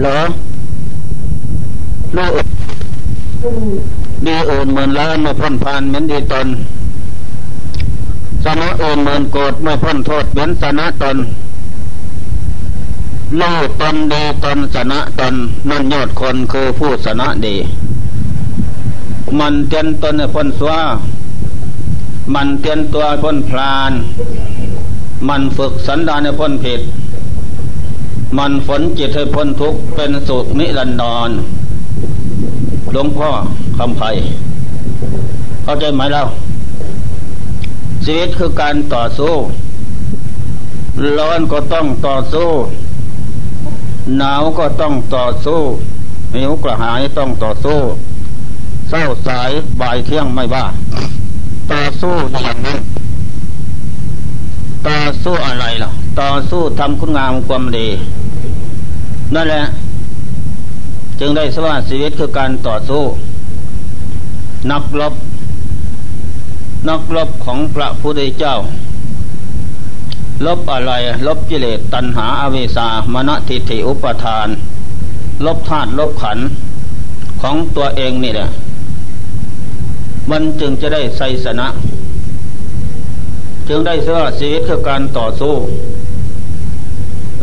เหรอโลกดีอื่นหมื่นล้านไม่พ้นผ่านเหมือนดีตนสนะอื่นหมื่นโกรธไม่พ้นโทษเหมือนสนะตนโลตนดีตนสนะตนนั่นยอดคนคือผู้สนะดี มันเตียนตนให้พ้นสวามันเตียนตัวพ้นพลาน มันฝึกสันดานให้พ้นผิด มันฝนจิตให้พ้นทุกข์เป็นสุขนิรันดรหลวงพ่อคำไพ่เข้าใจไหมเราชีวิตคือการต่อสู้ ร้อนก็ต้องต่อสู้ หนาวก็ต้องต่อสู้หิวกระหายต้องต่อสู้เศร้าสายบ่ายเที่ยงไม่ว่าต่อสู้อย่างนี้ต่อสู้อะไรล่ะ ต่อสู้ทำคุณงามความดี นั่นแหละ จึงได้สว่าชีวิตคือการต่อสู้ นักรบ นักรบของพระพุทธเจ้า ลบอะไร ลบกิเลสตัณหาอาวิสามณทิฏฐิอุปทาน ลบธาตุลบขันของตัวเองนี่แหละมันจึงจะได้ไสสนะ จึงได้เสื้อชีวิตคือการต่อสู้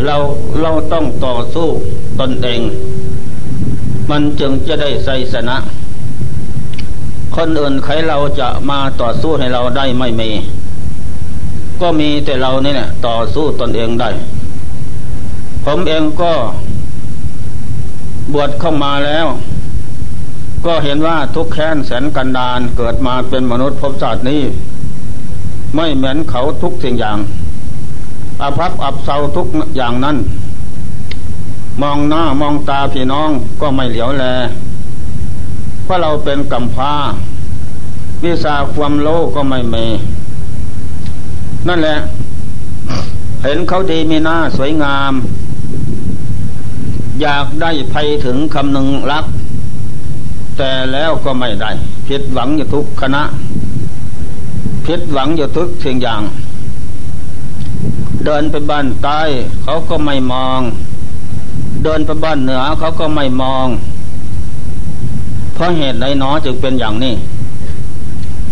เราเราต้องต่อสู้ตนเอง มันจึงจะได้ไสสนะ คนอื่นใครเราจะมาต่อสู้ให้เราได้ไม่มี ก็มีแต่เรานี่เนี่ยต่อสู้ตนเองได้ ผมเองก็ บวชเข้ามาแล้ว ก็เห็นว่าทุกแค้นแสนกันดานเกิดมาเป็นมนุษย์พบชาตินี้ ไม่เหมือนเขาทุกสิ่งอย่าง อาภัพอับเศร้าทุกอย่างนั้น มองหน้ามองตาพี่น้องก็ไม่เหลียวแล เพราะเราเป็นกัมพาวิสาความโลก็ไม่เม นั่นแหละ เห็นเขาดีมีหน้าสวยงาม อยากได้ภัยถึงคำหนึ่งรัก แต่แล้วก็ไม่ได้ ผิดหวังอยู่ทุกคณะ ผิดหวังอยู่ทุกสิ่งอย่าง เดินไปบ้านใต้เขาก็ไม่มอง เดินไปบ้านเหนือเขาก็ไม่มอง เพราะเหตุใดน้อจึงเป็นอย่างนี้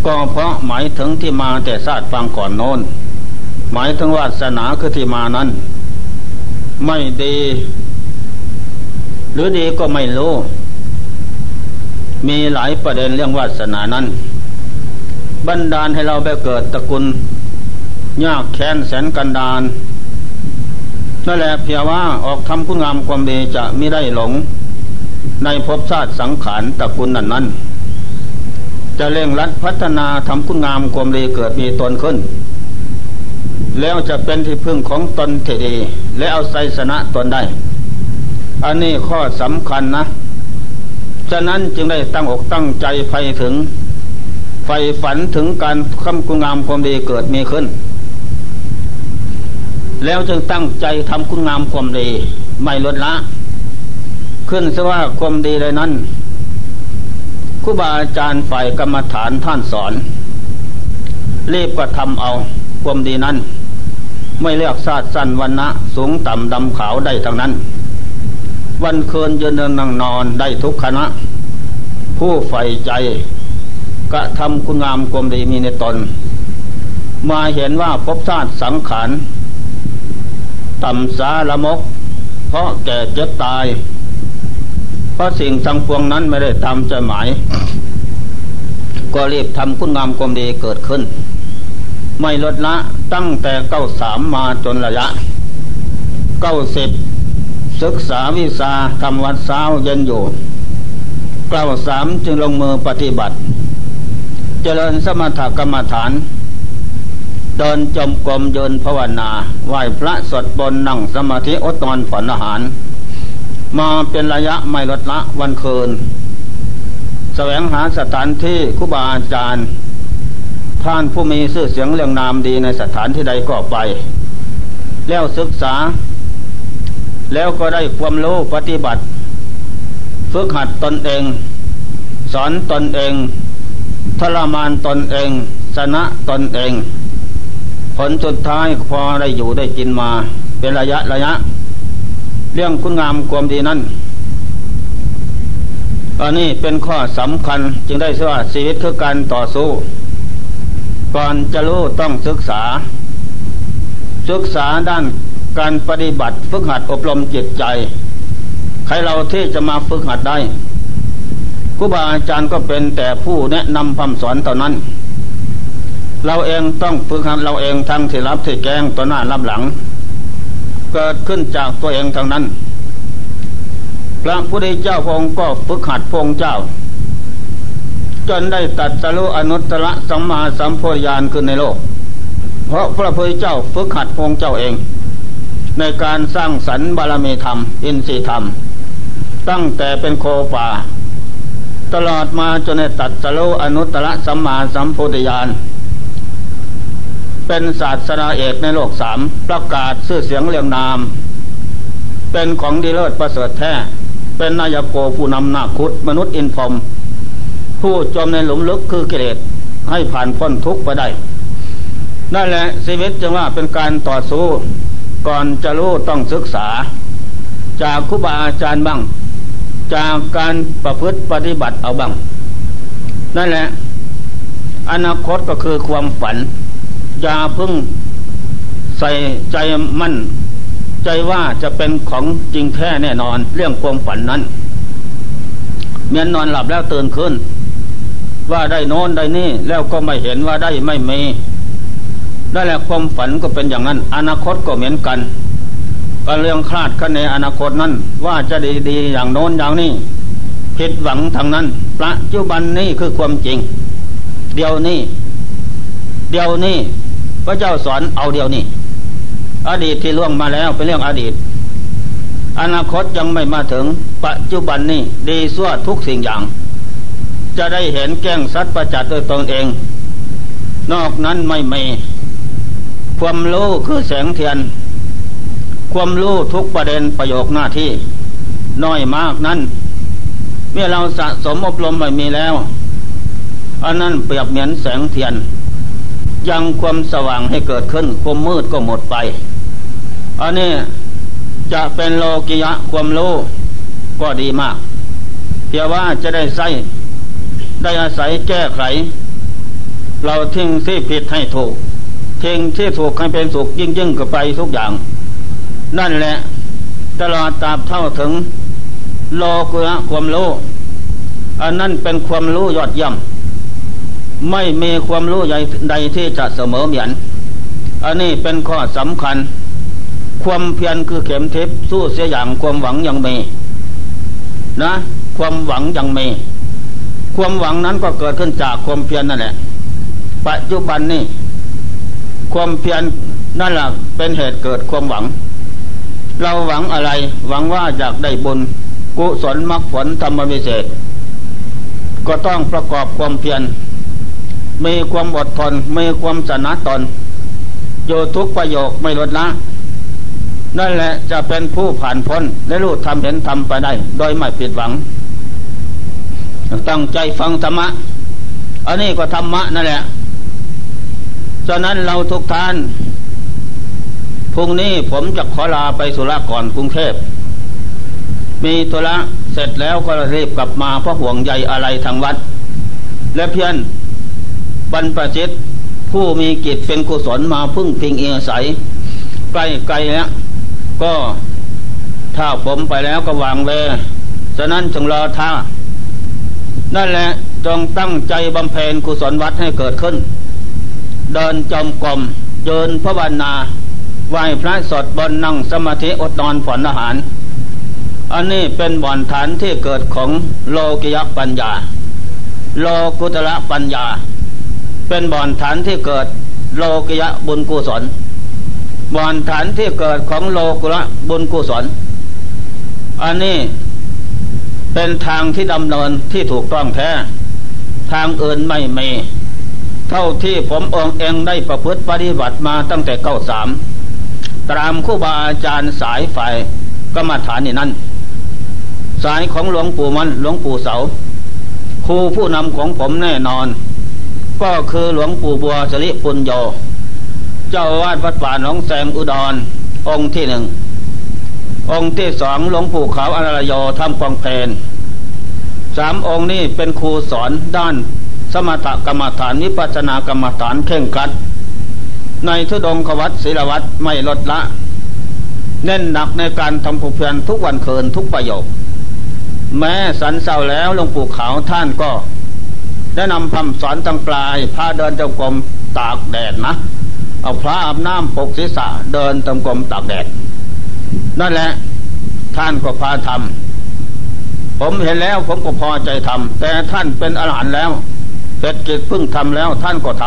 ก็เพราะหมายถึงที่มาแต่ศาสตร์ฟังก่อนโน้น หมายถึงวาสนาคือที่มานั้น ไม่ดี หรือดีก็ไม่รู้ มีหลายประเด็นเรื่องวาสนานั้น บันดาลให้เราไปเกิดตระกูล ยากแค้นแสนกันดานนั่นแหละเพียงว่าออกทำคุณงามความดีจะไม่ได้หลง ในภพชาติสังขารตระกูลนั้นนั้นจะเร่งรัดพัฒนาทำคุณงามความดีเกิดมีตนขึ้น แล้วจะเป็นที่พึ่งของตนเทดีและเอาไสสนะตนได้ อันนี้ข้อสำคัญนะ ฉะนั้นจึงได้ตั้งอกตั้งใจไฟถึง ไฟฝันถึงการคำคุณงามความดีเกิดมีขึ้น แล้วจึงตั้งใจทำคุณงามความดี ไม่ลดละ ขึ้นซะว่าความดีเลยนั้นครูบาอาจารย์ฝ่ายกรรมฐานท่านสอนรีบกระทำเอาความดีนั้น ไม่เลือกชาติสั้นวันนะสูงต่ำดำขาวได้ทั้งนั้น วันคืนยืนเดินนั่งนอนได้ทุกคณะ ผู้ใฝ่ใจกระทำคุณงามความดีมีในตน มาเห็นว่าภพชาติสังขาร ต่ำสาละมก เพราะแก่เจ็บตาย เพราะสิ่งทั้งปวงนั้นไม่ได้ตามใจหมาย ก็รีบทำคุณงามความดีเกิดขึ้น ไม่ลดละตั้งแต่เก้าสามมาจนระยะ เก้าสิบศึกษาวิชาทำวัดเช้าเย็นอยู่ เก้าสามจึงลงมือปฏิบัติ เจริญสมถกรรมฐาน เดินจมกรมเยินภาวนา ไหว้พระสวดบนนั่งสมาธิอดนอนฝันอาหาร มาเป็นระยะไม่ลดละวันคืน แสวงหาสถานที่คุบาอาจารย์ ท่านผู้มีชื่อเสียงเรื่องนามดีในสถานที่ใดก็ไป แล้วศึกษา แล้วก็ได้ความรู้ปฏิบัติ ฝึกหัดตนเอง สอนตนเองทรมานตนเอง ชนะตนเอง ผลสุดท้ายพอได้อยู่ได้กินมา เป็นระยะระยะ เรื่องคุณงามความดีนั้นอันนี้เป็นข้อสำคัญจึงได้ว่าชีวิตคือการต่อสู้ ก่อนจะรู้ต้องศึกษา ศึกษาด้านการปฏิบัติฝึกหัดอบรมจิตใจ ใครเราที่จะมาฝึกหัดได้ครูบาอาจารย์ก็เป็นแต่ผู้แนะนำคำสอนเท่านั้น เราเองต้องฝึกหัดเราเองทั้งที่รับที่แกงต่อหน้ารับหลัง เกิดขึ้นจากตัวเองทั้งนั้น พระพุทธเจ้าพระองค์ก็ฝึกหัดพงเจ้า จนได้ตัดสรุอนุตตรสัมมาสัมโพธิญาณขึ้นในโลก เพราะพระพุทธเจ้าฝึกหัดพงเจ้าเอง ในการสร้างสรรค์บารมีธรรม อินทรีธรรม ตั้งแต่เป็นโคป่า ตลอดมาจนได้ตัดสรุอนุตตรสัมมาสัมโพธิญาณ เป็นศาสนาเอกในโลกสามประกาศชื่อเสียงเรียงนาม เป็นของดีเลิศประเสริฐแท้ เป็นนายโกผู้นำนาคุดมนุษย์อินพรมผู้จมในหลุมลึกคือกิเลสให้ผ่านพ้นทุกข์ไปได้นั่นแหละชีวิตจึงว่าเป็นการต่อสู้ก่อนจะรู้ต้องศึกษา จากครูบาอาจารย์บ้าง จากการประพฤติปฏิบัติเอาบ้าง นั่นแหละ อนาคตก็คือความฝัน อย่าพึ่งใส่ใจมั่น ใจว่าจะเป็นของจริงแท้แน่นอน เรื่องความฝันนั้นเมียนนอนหลับแล้วตื่นขึ้น ว่าได้นอนได้นี่แล้วก็ไม่เห็นว่าได้ไม่มีได้แล้วความฝันก็เป็นอย่างนั้น อนาคตก็เหมือนกันก็เรื่องคลาดคะเนอนาคตนั้น ว่าจะดีดีอย่างโน้นอย่างนี้ผิดหวังทางนั้นปัจจุบันนี้คือความจริง เดียวนี้ เดียวนี้ พระเจ้าสอนเอาเดียวนี้อดีตที่ล่วงมาแล้วเป็นเรื่องอดีต อนาคตยังไม่มาถึงปัจจุบันนี้ดีสั่วทุกสิ่งอย่าง จะได้เห็นแก้งสัตว์ประจักษ์ด้วยตนเอง นอกนั้นไม่มีความรู้คือแสงเทียน ความรู้ทุกประเด็นประโยคหน้าที่ น้อยมากนั้น เมื่อเราสะสมอบรมไม่มีแล้ว อันนั้นเปรียบเหมือนแสงเทียน ยังความสว่างให้เกิดขึ้นความมืดก็หมดไป อันนี้จะเป็นโลกิยะความรู้ก็ดีมากเพียงว่าจะได้ใส่ได้อาศัยแก้ไข เราทิ้งที่ผิดให้ถูกทิ้งที่ถูกให้เป็นสุขยิ่งยิ่งก็ไปทุกอย่าง นั่นแหละตลอดตาบเท่าถึงโลกุยะความรู้อันนั้นเป็นความรู้ยอดเยี่ยม ไม่มีความรู้ใใดที่จะเสมอเหมือน อันนี้เป็นข้อสำคัญ ความเพียรคือเข็มทิพย์สู้เสียอย่างความหวังยังมีนะ ความหวังยังมีความหวังนั้นก็เกิดขึ้นจากความเพียรนั่นแหละ ปัจจุบันนี่ความเพียรนั่นแหละเป็นเหตุเกิดความหวัง เราหวังอะไร หวังว่าอยากได้บุญกุศลมรรคผลธรรมวิเศษ ก็ต้องประกอบความเพียร มีความอดทนมีความสนะตน อยู่ทุกประโยคไม่ลดละนั่นแหละจะเป็นผู้ผ่านพ้นและรู้ทำเห็นทำไปได้ โดยไม่ผิดหวัง ตั้งใจฟังธรรมะ อันนี้ก็ธรรมะนั่นแหละฉะนั้นเราทุกท่านพรุ่งนี้ผมจะขอลาไปสุราก่อนกรุงเทพ มีธุระเสร็จแล้วก็รีบกลับมาเพราะห่วงใยอะไรทางวัด และเพียน บรรพจิตผู้มีกิจเป็นกุศลมาพึ่งพิงเอียใสใกล้ไกลแล้วก็ถ้าผมไปแล้วก็วางเวฉะนั้นจงรอท่านั่นแหละจงตั้งใจบำเพ็ญกุศลวัดให้เกิดขึ้น เดินจมกลมเดินพระวนาไหวพระสดบนนั่งสมาธิอดนอนผ่อนอาหาร อันนี้เป็นบ่อนฐานที่เกิดของโลกิยปัญญา โลกุตระปัญญา เป็นบ่อนฐานที่เกิดโลกิยบุญกุศล บ่อนฐานที่เกิดของโลกุระบุญกุศล อันนี้เป็นทางที่ดำเนินที่ถูกต้องแท้ ทางอื่นไม่มี เท่าที่ผมองเองได้ประพฤติปฏิบัติมาตั้งแต่เก้าสามตามคู่บาอาจารย์สายฝ่ายกรรมฐานนี่นั้นสายของหลวงปู่มันหลวงปู่เสาครูผู้นำของผมแน่นอน ก็คือหลวงปู่บัวสริปุญโญเจ้าวาดวัดป่าหนองแสงอุดร องค์ที่หนึ่ง องค์ที่สองหลวงปู่ขาวอรรยทำกองเพนสามองค์นี้เป็นครูสอนด้านสมถกรรมฐานวิปัสสนากรรมฐานเข่งคัด ในทุดงควัตศิลวัตไม่ลดละ เน้นหนักในการทำผูเพียรทุกวันเคินทุกประโยค แม้สันเศร้าแล้วหลวงปู่ขาวท่านก็ ได้นำคำสอนตั้งปลายพาเดินจงกรมตากแดดนะ เอาพระอาบน้ำปกศีรษะเดินจงกรมตากแดด นั่นแหละท่านก็พาทำผมเห็นแล้วผมก็พอใจทำแต่ท่านเป็นอรหันต์แล้วเพ็ดกิจพึ่งทำแล้วท่านก็ท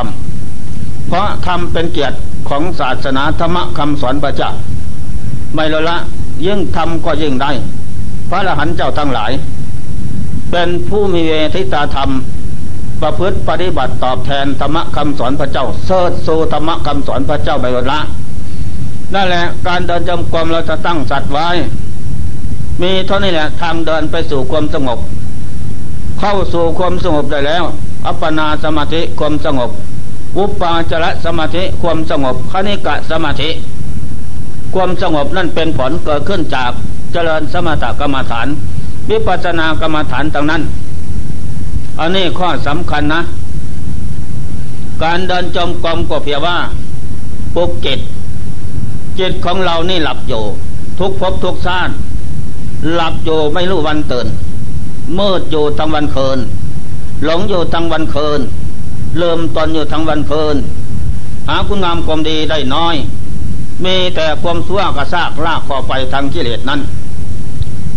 ำเพราะทำเป็นเกียรติของศาสนาธรรมคำสอนประจักษ์ไม่ละละยิ่งทำก็ยิ่งได้ พระอรหันต์เจ้าทั้งหลาย เป็นผู้มีเวทิตาธรรม ประพฤติปฏิบัติตอบแทนธรรมคำสอนพระเจ้าเสิร์ชสู่ธรรมคำสอนพระเจ้าไปหมดละนั่นแหละการเดินจงกรมเราจะตั้งสัตว์ไว้ มีเท่านี้แหละทางเดินไปสู่ความสงบ เข้าสู่ความสงบได้แล้ว อัปปนาสมาธิความสงบอุปปาจระสมาธิความสงบคณิกะสมาธิ ความสงบนั่นเป็นผลเกิดขึ้นจากเจริญสมถกรรมฐาน วิปัสสนากรรมฐานต่างนั้น อันนี้ข้อสำคัญนะ การเดินจมกรมก็เพียงว่าปลุกจิต จิตของเรานี่หลับอยู่ ทุกภพทุกชาติหลับอยู่ไม่รู้วันตื่นมืดอยู่ทั้งวันคืน หลงอยู่ทั้งวันคืนเริ่มตอนอยู่ทั้งวันคืน หาคุณงามความดีได้น้อย มีแต่ความสั่วกระซากลากคอไปทางกิเลสนั้น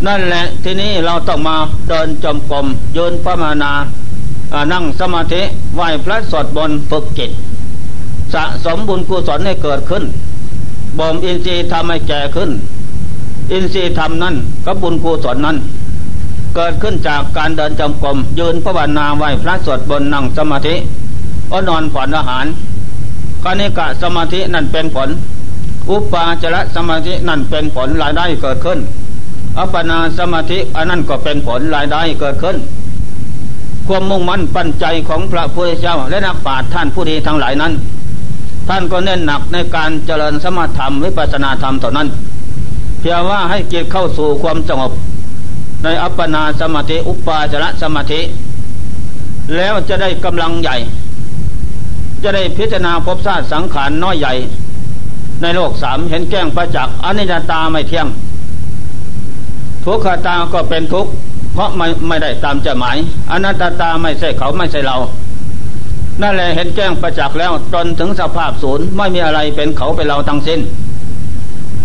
นั่นแหละทีนี้เราต้องมาเดินจมกรมยืนพระมานานั่งสมาธิไหวพระสดบนฝึกจิต สะสมบุญกุศลให้เกิดขึ้นบ่มอินทรีย์ทำให้แก่ขึ้น อินทรีย์ทำนั้นกับบุญกุศลนั้น เกิดขึ้นจากการเดินจงกรมยืนพระวนาไหวพระสดบนนั่งสมาธิก็นอนผ่อนอาหารคณิกะสมาธินั่นเป็นผล อุปาจระสมาธินั่นเป็นผลรายได้เกิดขึ้น อัปปนาสมาธิอันนั้นก็เป็นผลรายได้เกิดขึ้น ความมุ่งมั่นปัญใจของพระพุทธเจ้า และนักปราชญ์ท่านผู้ดีทั้งหลายนั้น ท่านก็เน้นหนักในการเจริญสมาธรรมวิปัสนาธรรมเท่านั้น เพียงว่าให้จิตเข้าสู่ความสงบ ในอัปปนาสมาธิอุปาจระสมาธิ แล้วจะได้กำลังใหญ่ จะได้พิจารณาภพชาติสังขารน้อยใหญ่ ในโลกสามเห็นแก้งประจักษ์อนิจจตาไม่เที่ยง ทุกขตาก็เป็นทุกข์เพราะไม่ไม่ได้ตามจะหมายอนัตตาไม่ใช่เขาไม่ใช่เรานั่นแหละเห็นแก้งประจักษ์แล้วจนถึงสภาพศูนย์ไม่มีอะไรเป็นเขาเป็นเราทั้งสิ้น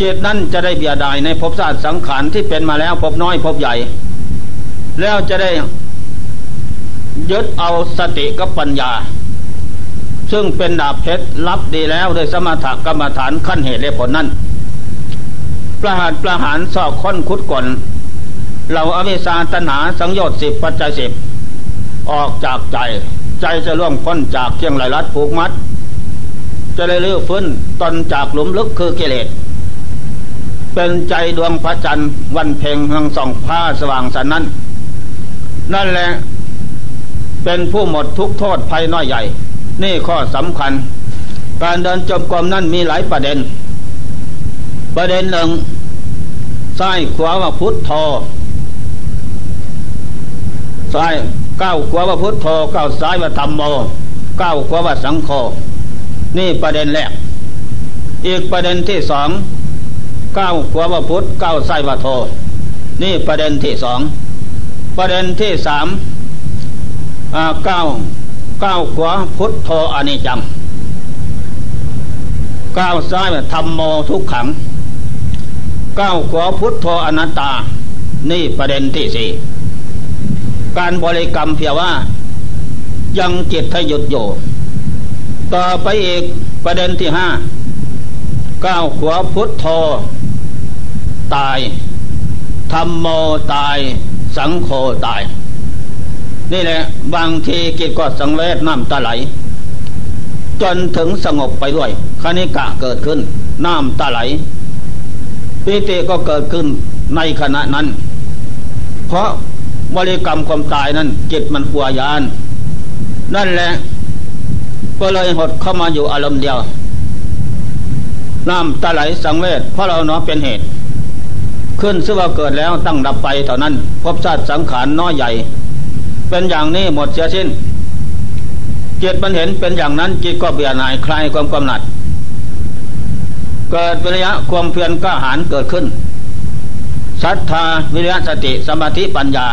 จิตนั้นจะได้เบียดายในภพชาติสังขารที่เป็นมาแล้วภพน้อยภพใหญ่ แล้วจะได้ยึดเอาสติกับปัญญา ซึ่งเป็นดาบเพชรรับดีแล้วโดยสมถกรรมฐานขั้นเหตุและผลนั้น ประหารประหารสอบค้นคุดก่อน เราอวิชาตนาสังโยชน์สิบปัจจัยสิบออกจากใจ ใจจะร่วมพ้นจากเคียงไหลรัดผูกมัด จะได้เลือฟื้นตนจากหลุมลึกคือกิเลสเป็นใจดวงพระจันทร์วันเพ่งทังส่องผ้าสว่างสันนั้น นั่นแหละเป็นผู้หมดทุกโทษภัยน้อยใหญ่ นี่ข้อสำคัญ การเดินจมกรมนั้นมีหลายประเด็น ประเด็นหนึ่งซ้ายขวาว่าพุทธโธ ซ้ายก้าวขวาว่าพุทธโธก้าวซ้ายว่าธรรมโมก้าวขวาว่าสังโฆนี่ประเด็นแรก อีกประเด็นที่สองก้าวขวาว่าพุทธก้าวไส้ว่าโทนี่ประเด็นที่สองประเด็นที่สามก้าวก้าวขวาพุทธโทอนิจจังก้าวซ้ายว่าธรรมโมทุกขังก้าวขวาพุทธโทอนัตตา นี่ประเด็นที่สี่ การบริกรรมเพียงว่า ยังจิตให้หยุดอยู่ ต่อไปอีกประเด็นที่ห้าก้าวขวาพุทธโธตายธรรมโมตาย สังโฆตาย นี่แหละบางทีกิจก็สังเวชน้ำตาไหล จนถึงสงบไปด้วยคณิกะเกิดขึ้น น้ำตาไหลปิติก็เกิดขึ้นในขณะนั้น เพราะ บริกรรมความตายนั้นจิตมันปัวยาน นั่นแหละก็เลยหดเข้ามาอยู่อารมณ์เดียวน้ำตาไหลสังเวชเพราะเราเนาะเป็นเหตุ ขึ้นซึ่งว่าเกิดแล้วตั้งดับไปเท่านั้นพบชาติสังขารน้อยใหญ่ เป็นอย่างนี้หมดเสียสิ้นจิตมันเห็นเป็นอย่างนั้นจิตก็เบียดหน่ายคลายความกำหนัด เกิดวิริยะความเพียรกล้าหาญเกิดขึ้นศรัทธาวิริยะสติสมาธิปัญญา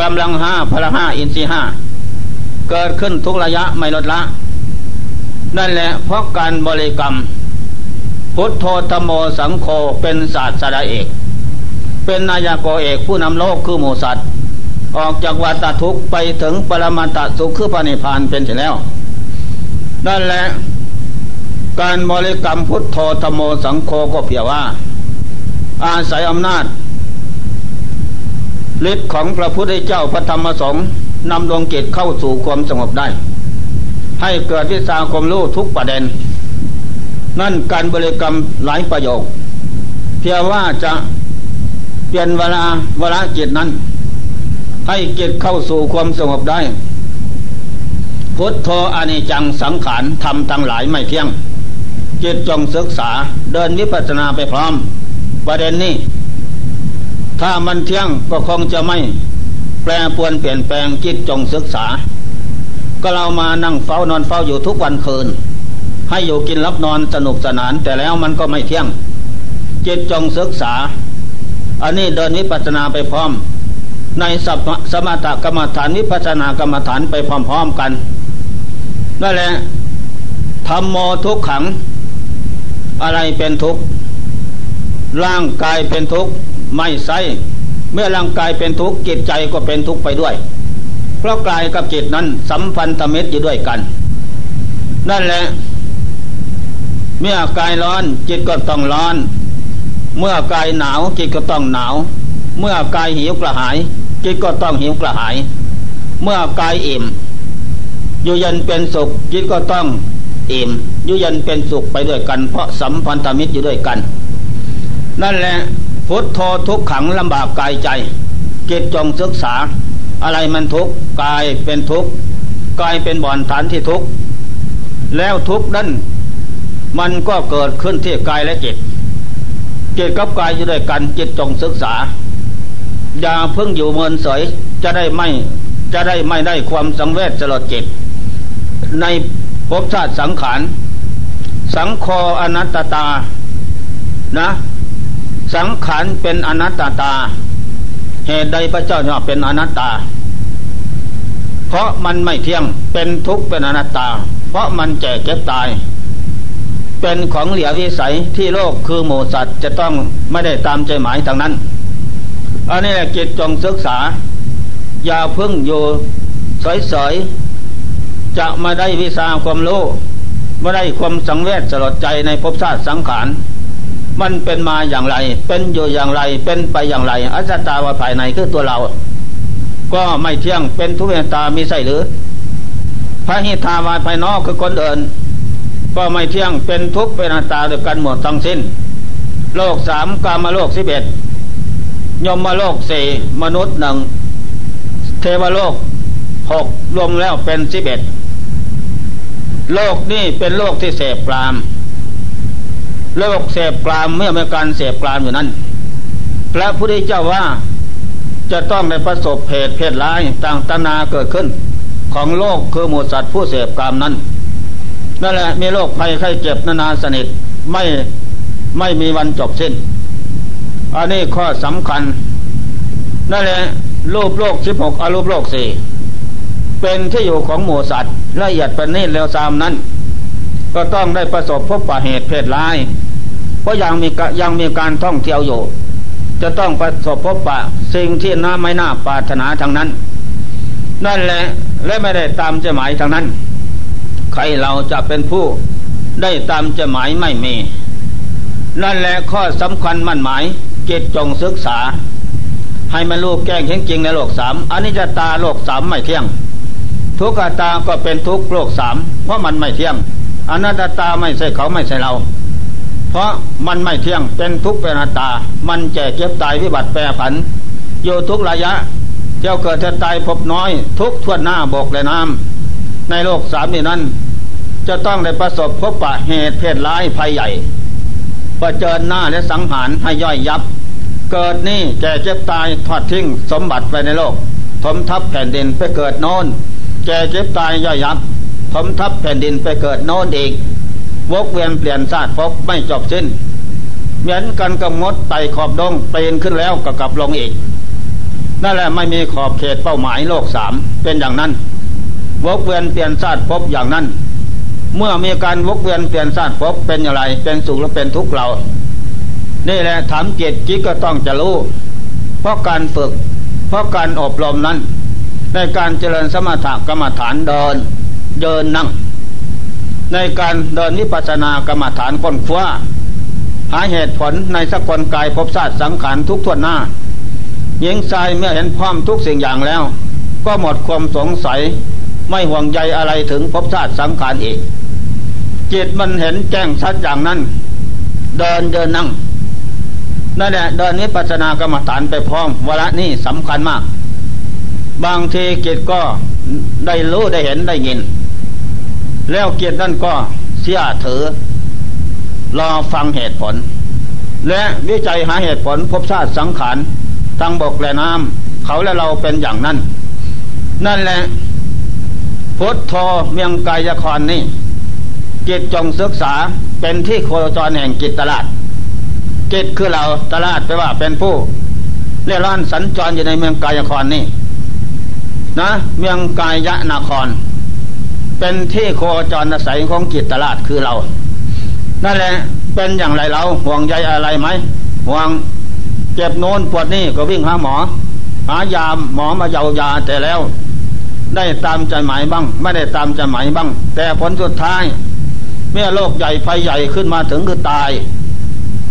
กำลังห้าพละห้าอินทรีห้าเกิดขึ้นทุกระยะไม่ลดละ นั่นแหละเพราะการบริกรรม พุทโธธโมสังโฆเป็นศาสตราเอก เป็นนายกเอกผู้นำโลกคือหมูสัตว์ ออกจากวัฏทุกข์ไปถึงปรมาตสุขคือพระนิพพานเป็นเสร็จแล้ว นั่นแหละการบริกรรมพุทโธธโมสังโฆก็เพียงว่า อาศัยอำนาจ ฤทธิ์ของพระพุทธเจ้าพระธรรมสงฆ์นำดวงจิตเข้าสู่ความสงบได้ ให้เกิดวิสาความรู้ทุกประเด็น นั่นการบริกรรมหลายประโยค เพียงว่าจะเปลี่ยนเวลาเวลาจิตนั้น ให้จิตเข้าสู่ความสงบได้พุทโธอนิจังสังขารทำทั้งหลายไม่เที่ยง จิตจงศึกษาเดินวิปัสสนาไปพร้อม ประเด็นนี้ ถ้ามันเที่ยงก็คงจะไม่แปรปวนเปลี่ยนแปลงจิตจงศึกษา ก็เรามานั่งเฝ้านอนเฝ้าอยู่ทุกวันคืน ให้อยู่กินรับนอนสนุกสนาน แต่แล้วมันก็ไม่เที่ยง จิตจงศึกษา อันนี้เดินวิปัสสนาไปพร้อม ในสมสมถกรรมฐานวิปัสสนากรรมฐานไปพร้อมๆกันนั่นแหละธรรมโมทุกขัง อะไรเป็นทุกข์ร่างกายเป็นทุกข์ ไม่ใช่เมื่อร่างกายเป็นทุกข์จิตใจก็เป็นทุกข์ไปด้วย เพราะกายกับจิตนั้นสัมพันธมิตรอยู่ด้วยกัน นั่นแหละ เมื่อกายร้อนจิตก็ต้องร้อน เมื่อกายหนาวจิตก็ต้องหนาว เมื่อกายหิวกระหาย จิตก็ต้องหิวกระหาย เมื่อกายอิ่มอยู่ยันเป็นสุขจิตก็ต้องอิ่มอยู่ยันเป็นสุขไปด้วยกัน เพราะสัมพันธมิตรอยู่ด้วยกัน นั่นแหละ พุทโธทุกขังลำบากกายใจจิตจงศึกษา อะไรมันทุกกายเป็นทุกกายเป็นบ่อนฐานที่ทุกแล้วทุกนั้นมันก็เกิดขึ้นที่กายและจิตจิตกับกายอยู่ด้วยกันจิตจงศึกษา อย่าเพิ่งอยู่เมินเสยจะได้ไม่จะได้ไม่ได้ความสังเวชสลดจิต ในภพชาติสังขารสังคออนัตตานะ สังขารเป็นอนัตตา เหตุใดพระเจ้าเนี่ยเป็นอนัตตา เพราะมันไม่เที่ยงเป็นทุกข์เป็นอนัตตา เพราะมันแก่เก็บตาย เป็นของเหลียววิสัยที่โลกคือหมูสัตว์จะต้องไม่ได้ตามใจหมายทางนั้นอันนี้แหละจิตจงศึกษา อย่าพึ่งอยู่สอยๆจะมาได้วิชาความรู้ไม่ได้ความสังเวชสลดใจในภพชาติสังขาร มันเป็นมาอย่างไร เป็นอยู่อย่างไร เป็นไปอย่างไร อัจตาวาภายในคือตัวเรา ก็ไม่เที่ยงเป็นทุเรตามีใส่หรือพระหิทาวาภายนอกคือคนเดินก็ไม่เที่ยงเป็นทุกข์เป็นอัตตาด้วยกันหมดทั้งสิ้น โลกสามกามโลกสิบเอ็ดยมมาโลกสี่มนุษย์หนึ่งเทวโลกหกรวมแล้วเป็นสิบเอ็ดโลกนี้เป็นโลกที่เสพปราม โลกเสพกลามเมื่อมีการเสพกลามอยู่นั้นพระพุทธเจ้าว่าจะต้องได้ประสบเพศเพศร้ายต่างตนาเกิดขึ้น ของโลกคือหมูสัตว์ผู้เสพกลามนั้นนั่นแหละมีโรคภัยไข้เจ็บนานาสนิทไม่ไม่มีวันจบสิ้น อันนี้ข้อสำคัญ นั่นแหละรูปโลกสิบหกอรูปโลกสี่เป็นที่อยู่ของหมูสัตว์ละเอียดประณีตแล้วซามนั้น ก็ต้องได้ประสบพบปะเหตุเพศร้าย เพราะยังมียังมีการท่องเที่ยวอยู่ จะต้องประสบพบปะสิ่งที่น่าไม่น่าปรารถนาทางนั้น นั่นแหละและไม่ได้ตามเจหมายทางนั้น ใครเราจะเป็นผู้ได้ตามเจหมายไม่มี นั่นแหละข้อสำคัญมั่นหมายจิตจงศึกษา ให้มันรู้แก้งเห็นจริงในโลกสามอันนี้จะตาโลกสามไม่เที่ยง ทุกขตาก็เป็นทุกโลกสามเพราะมันไม่เที่ยงอนัตตาไม่ใช่เขาไม่ใช่เรา เพราะมันไม่เที่ยงเป็นทุกข์เป็นอนัตตา มันแก่เจ็บตายวิบัติแปรผันอยู่ทุกระยะเจ้าเกิดจะตายพบน้อย ทุกทวนหน้าบกและน้ำในโลกสามนี้นั้น จะต้องได้ประสบพบปะเหตุเพศร้ายภัยใหญ่ประเจิญหน้าและสังหารให้ย่อยยับ เกิดนี่แก่เจ็บตายทอดทิ้งสมบัติไปในโลก ถมทับแผ่นดินไปเกิดโน้นแก่เจ็บตายย่อยยับ ถมทับแผ่นดินไปเกิดโน้นอีก วกเวียนเปลี่ยนชาติพบไม่จบสิ้น เหมือนกันกับมดไต่ขอบดงปีนขึ้นแล้วก็กลับลงอีก นั่นแหละไม่มีขอบเขตเป้าหมายโลกสามเป็นอย่างนั้น วกเวียนเปลี่ยนชาติพบอย่างนั้น เมื่อมีการวกเวียนเปลี่ยนชาติพบเป็นอย่างไร เป็นสุขหรือเป็นทุกข์เรา นี่แหละถามจิตจิตก็ต้องจะรู้ เพราะการฝึก เพราะการอบรมนั้น ในการเจริญสมถกรรมฐานเดิน เดินนั่ง ในการเดินวิปัสสนากรรมฐานค้นคว้าหาเหตุผลในสกลกายภพศาสตร์สังขารทุกทวนหน้าหญิงชายเมื่อเห็นพร้อมทุกสิ่งอย่างแล้ว ก็หมดความสงสัยไม่ห่วงใยอะไรถึงภพชาติสังขารอีกจิตมันเห็นแจ้งชัดอย่างนั้น เดินเดินนั่งนั่นแหละเดินนี้ปัจนากรรมฐานไปพร้อมวละนี่สำคัญมาก บางทีจิตก็ได้รู้ได้เห็นได้ยิน แล้วจิตนั่นก็เสียถือ รอฟังเหตุผล และวิจัยหาเหตุผลพบชาติสังขารทั้งบกและน้ำเขาและเราเป็นอย่างนั้น นั่นแหละพุทโธเมียงกายครนี่จิตจงศึกษาเป็นที่โคจรแห่งจิตตลาดจิตคือเราตลาดแปลว่าเป็นผู้เล่ร่อนสัญจรอยู่ในเมืองกายครนี่นะ เมืองกายะนคร เป็นที่โคจรอาศัยของจิตตลาดคือเรา นั่นแหละเป็นอย่างไรเราห่วงใยอะไรไหมห่วงเจ็บโน้นปวดนี่ก็วิ่งหาหมอ หายาหมอมาเยายาแต่แล้ว ได้ตามใจหมายบ้าง ไม่ได้ตามใจหมายบ้าง แต่ผลสุดท้าย เมื่อโรคใหญ่ไฟใหญ่ขึ้นมาถึงคือตาย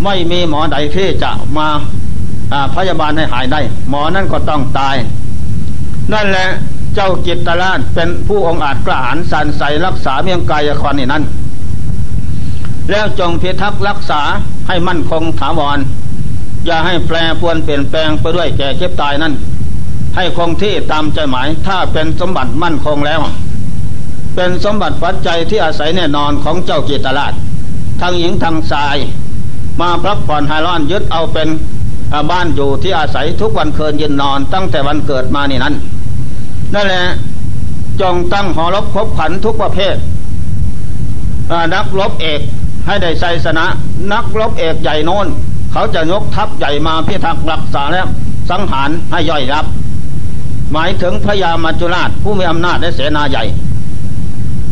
ไม่มีหมอใดที่จะมาพยาบาลให้หายได้ หมอนั่นก็ต้องตาย นั่นแหละ เจ้ากิตตลาดเป็นผู้องอาจกล้าหาญสันใสรักษาเมียงกายครนี่นั้น แล้วจงพิทักษ์รักษาให้มั่นคงถาวร อย่าให้แปรปวนเปลี่ยนแปลงไปด้วยแก่เจ็บตายนั้น ให้คงที่ตามใจหมายถ้าเป็นสมบัติมั่นคงแล้ว เป็นสมบัติปัจจัยที่อาศัยแน่นอนของเจ้าจิตลาดทั้งหญิงทั้งชาย มาพักผ่อนหายร้อนยึดเอาเป็นบ้านอยู่ที่อาศัยทุกวันคืนยืนนอนตั้งแต่วันเกิดมานี่นั้น นั่นแหละ จงตั้งหอรบคบขันทุกประเภท นักรบเอกให้ได้ชัยชนะ นักรบเอกใหญ่โน้น เขาจะยกทัพใหญ่มาพิทักษ์รักษาแล้วสังหารให้ย่อยยับ หมายถึงพระยามัจจุราชผู้มีอำนาจในเสนาใหญ่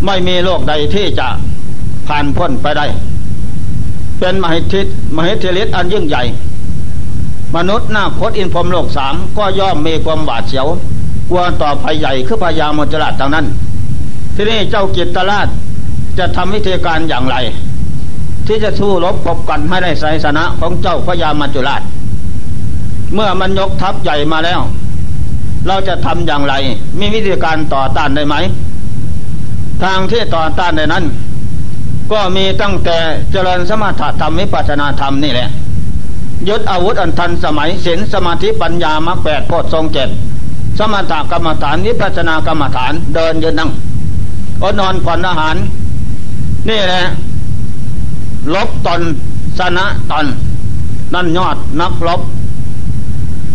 ไม่มีโลกใดที่จะผ่านพ้นไปได้ เป็นมหิทธิมหิทธิฤทธิ์อันยิ่งใหญ่ มนุษย์หน้าคตอินพรมโลกสามก็ย่อมมีความหวาดเสียว กลัวต่อภัยใหญ่คือพญามจจุราชทางนั้น ที่นี่เจ้ากิตตราชจะทำวิธีการอย่างไร ที่จะสู้รบพบกันให้ได้ไสชนะของเจ้าพญามจจุราช เมื่อมันยกทัพใหญ่มาแล้ว เราจะทำอย่างไร มีวิธีการต่อต้านได้ไหม ทางที่ต่อต้านในนั้น ก็มีตั้งแต่เจริญสมถะธรรมวิปัสนาธรรมนี่แหละยึดอาวุธอันทันสมัยศีลสมาธิปัญญามรรคแปดโพชฌงเจ็ด สมถกรรมฐานวิปัสนากรรมฐานเดินยืนนั่งอดนอนผ่อนอาหาร นี่แหละลบตนสนะตนนั่นยอดนักลบ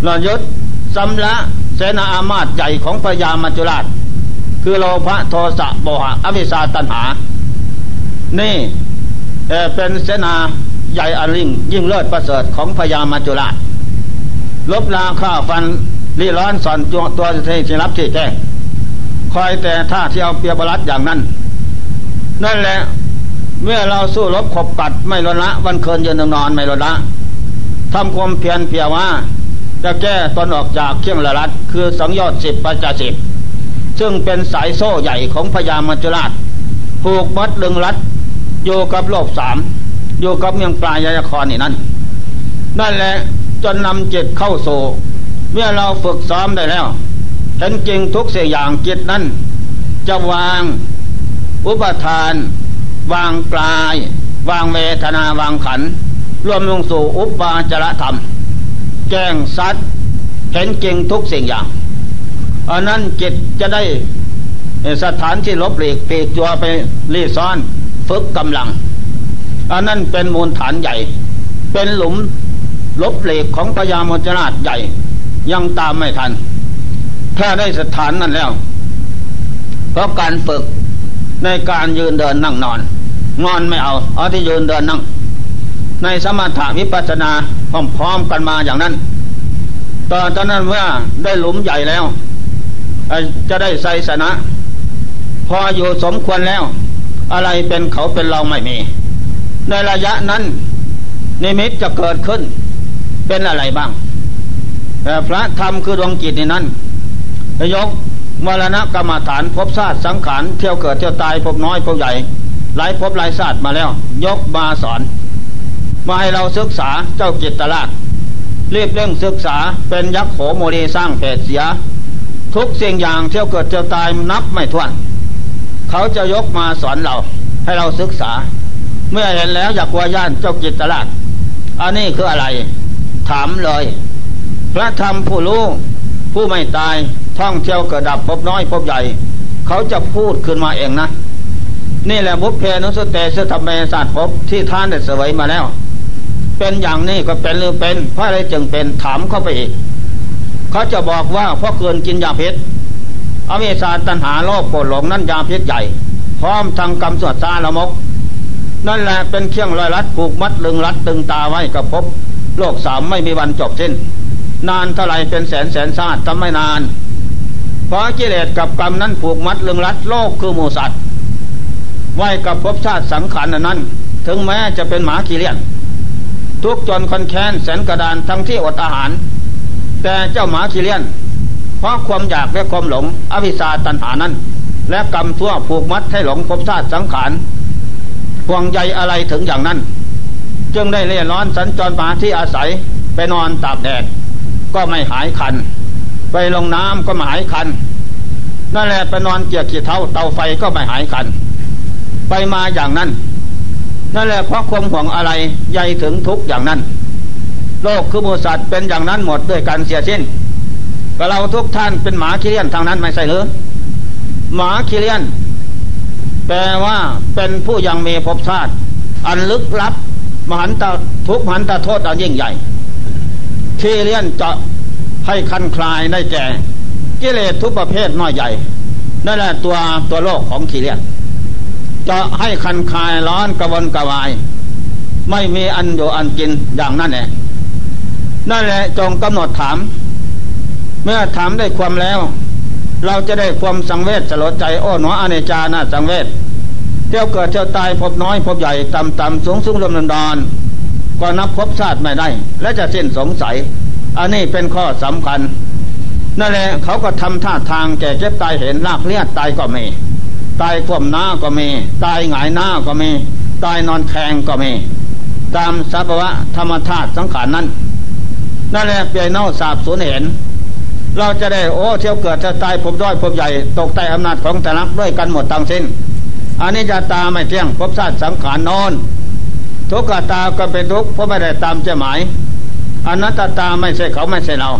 นยุดสำละเสนาอามาตใหญ่ของพญามัจจุราช คือโลภะโทสะโมหะอวิชาตันหา นี่เเป็นเสนาใหญ่อริงยิ่งเลิศประเสริฐของพญามัจจุราช ลบลาข้าฟัน รีร้อนสอนตัวตัวที่รับที่แจ้งคอยแต่ท่าที่เอาเปียบรัดอย่างนั้น นั่นแหละ เมื่อเราสู้รบขบกัดไม่ลดละ วันเคินยืนนอนไม่ลดละทำความเพียรเพียว่าจะแก้ตนออกจากเครื่องละลัด คือสังยอดสิบปัจจสิบซึ่งเป็นสายโซ่ใหญ่ของพญามัจจุราชผูกมัดดึงรัดอยู่กับโลกสามอยู่กับเมืองปลายยครนี่นั่นนั่นแหละจนนำจิตเข้าสู่ เมื่อเราฝึกซ้อมได้แล้วเห็นจริงทุกเสียอย่างจิตนั้น จะวาง อุปทาน วางกลาย วางเวทนาวางขัน รวมลงสู่อุปาจารธรรม แจ้งสัตเห็นจริงทุกสิ่งอย่างอันนั้นจิตจะได้สถานที่ลบหลีกปีกตัวไปรีซ้อน ฝึกกำลัง อันนั้นเป็นมูลฐานใหญ่ เป็นหลุมลบเหล็กของพญามจราชใหญ่ ยังตามไม่ทัน ถ้าได้สถานนั้นแล้ว เพราะการฝึกในการยืนเดินนั่งนอน นอนไม่เอา เอาที่ยืนเดินนั่ง ในสมถะวิปัสนาพร้อมๆกันมาอย่างนั้นตอนตอนนั้นเมื่อได้หลุมใหญ่แล้ว จะได้ใส่สนะ พออยู่สมควรแล้ว อะไรเป็นเขาเป็นเราไม่มี ในระยะนั้นนิมิตจะเกิดขึ้นเป็นอะไรบ้าง พระธรรมคือดวงจิตในนั้นยกมรณะกรรมฐานพบชาติสังขารเที่ยวเกิดเที่ยวตายพบน้อยพบใหญ่หลายพบหลายชาติมาแล้ว ยกมาสอน มาให้เราศึกษาเจ้าจิตตลาดรีบเร่งศึกษาเป็นยักษ์โหโมดีสร้างเพศเสีย ทุกสิ่งอย่างเที่ยวเกิดเที่ยวตายนับไม่ถ้วน เขาจะยกมาสอนเรา ให้เราศึกษา เมื่อเห็นแล้วอยากว่าย่านเจ้าจิตตลาดอันนี้คืออะไร ถามเลย ระธรรมผู้รู้ผู้ไม่ตายท่องเที่ยวกิดดับพบน้อยพบใหญ่ เขาจะพูดขึ้นมาเองนะ นี่แหละบุพเพนุสเตสธรรมเมศาสตร์พบที่ท่านได้เสวยมาแล้ว เป็นอย่างนี้ก็เป็นหรือเป็นเพราะอะไรจึงเป็นถามเข้าไปอีก เขาจะบอกว่าเพราะเกินกินยาพิษอเมศาตันหาโลภโกรหลงนั่นยาพิษใหญ่ พร้อมทางกรรมสวดซาละมก นั่นแหละเป็นเครื่องลอยรัดผูกมัดลึงรัดตึงตาไว้กับพบโลกสามไม่มีวันจบสิ้น นานเท่าไรเป็นแสนแสนชาติทำไม่นาน เพราะกิเลสกับกรรมนั้นผูกมัดลึงรัดโลกคือหมูสัตว์ไว้กับภพชาติสังขารนั้น ถึงแม้จะเป็นหมาขี้เลี้ยนทุกจนคนแค้นแสนกระดานทั้งที่อดอาหาร แต่เจ้าหมาขี้เลี้ยน เพราะความอยากและความหลงอวิชาตันหานั้น และกรรมทั่วผูกมัดให้หลงภพชาติสังขารห่วงใยอะไรถึงอย่างนั้น จึงได้เลี่ยร้อนสัญจรมาที่อาศัยไปนอนตากแดด ก็ไม่หายคัน ไปลงน้ำก็ไม่หายคัน นั่นแหละไปนอนเกียกขีดเท้าเตาไฟก็ไม่หายคัน ไปมาอย่างนั้น นั่นแหละเพราะความห่วงอะไรใหญ่ถึงทุกอย่างนั้น โลกคือมูสัตว์เป็นอย่างนั้นหมดด้วยการเสียสิ้นก็เราทุกท่านเป็นหมาขี้เลี้ยนทางนั้นไม่ใช่หรือหมาขี้เลี้ยนแปลว่าเป็นผู้ยังมีภพชาติ อันลึกลับ มหันตทุกมหันตโทษอันยิ่งใหญ่ ที่เลี้ยนจะให้คันคลายได้แก่ กิเลสทุกประเภทน้อยใหญ่นั่นแหละตัวตัวโลกของขี้เลียนจะให้คันคลายร้อนกระวนกระวาย ไม่มีอันอยู่อันกินอย่างนั้นแหละนั่นแหละจงกำหนดถาม เมื่อถามได้ความแล้ว เราจะได้ความสังเวชสลดใจโอ้หนออเนจานาสังเวชเที่ยวเกิดเที่ยวตายพบน้อยพบใหญ่ต่ำต่ำสูงสูงลมดอน ก็นับพบชาติไม่ได้ และจะสิ้นสงสัย อันนี้เป็นข้อสำคัญ นั่นแหละเขาก็ทำท่าทางแก่เจ็บตายเห็นลากเลียดตายก็มี ตายคว่ำหน้าก็มี ตายหงายหน้าก็มี ตายนอนแขงก็มี ตามสภาวะธรรมธาตุสังขารนั้น นั่นแหละเปียเน่าสาบสูญเห็น เราจะได้โอ้เที่ยวเกิดจะตายพบด้อยพบใหญ่ ตกใต้อำนาจของแต่ลักด้วยกันหมดทั้งสิ้นอันนี้จะตาไม่เที่ยงพบชาติสังขารนอน ทุกขตาก็เป็นทุกข์เพราะไม่ได้ตามใจหมายอนัตตาไม่ใช่เขาไม่ใช่เรา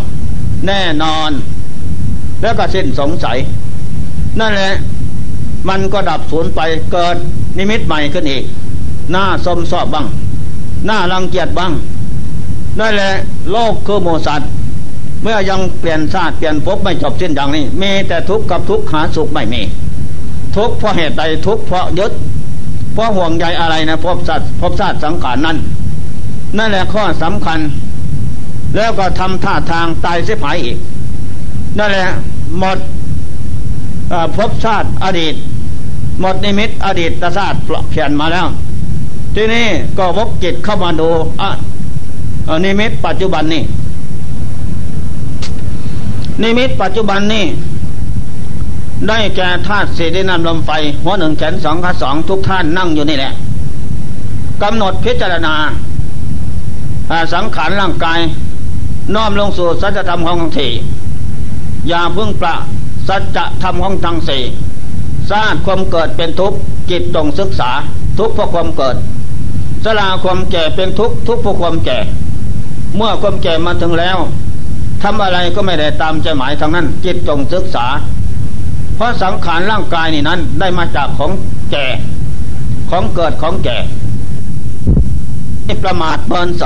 แน่นอน แล้วก็สิ้นสงสัย นั่นแหละ มันก็ดับสูญไปเกิดนิมิตใหม่ขึ้นอีก หน้าสมสอบบ้าง หน้ารังเกียจบ้าง นั่นแหละ โลกคือโมสัตเมื่อยังเปลี่ยนชาติเปลี่ยนภพไม่จบสิ้นอย่างนี้ มีแต่ทุกข์กับทุกข์หาสุขไม่มี ทุกข์เพราะเหตุใดทุกข์เพราะยึด เพราะห่วงใยอะไรนะพบสัตว์พบชาติสังขารนั้นนั่นแหละข้อสำคัญ แล้วก็ทำท่าทางตายเสียหายอีก นั่นแหละหมดพบชาติอดีต หมดนิมิตอดีตชาติเขียนมาแล้ว ที่นี่ก็วกจิตเข้ามาดูอนิมิตปัจจุบันนี่นิมิตปัจจุบันนี่ ได้แก่ธาตุสี่ดินน้ำลมไฟ หัวหนึ่งแขนสองขาสองทุกท่านนั่งอยู่นี่แหละกำหนดพิจารณาสังขารร่างกาย น้อมลงสู่สัจธรรมของทั้งสี่อย่าพึ่งประสัจธรรมของทั้งสี่สร้างความเกิดเป็นทุกข์จิตตรงศึกษา ทุกข์เพราะความเกิดสลาความแก่เป็นทุกข์ทุกข์เพราะความแก่ เมื่อความแก่มาถึงแล้วทำอะไรก็ไม่ได้ตามใจหมายทางนั้น จิตจงศึกษา เพราะสังขารร่างกายนี่นั้น ได้มาจากของแก่ ของเกิดของแก่ประมาทเบินใส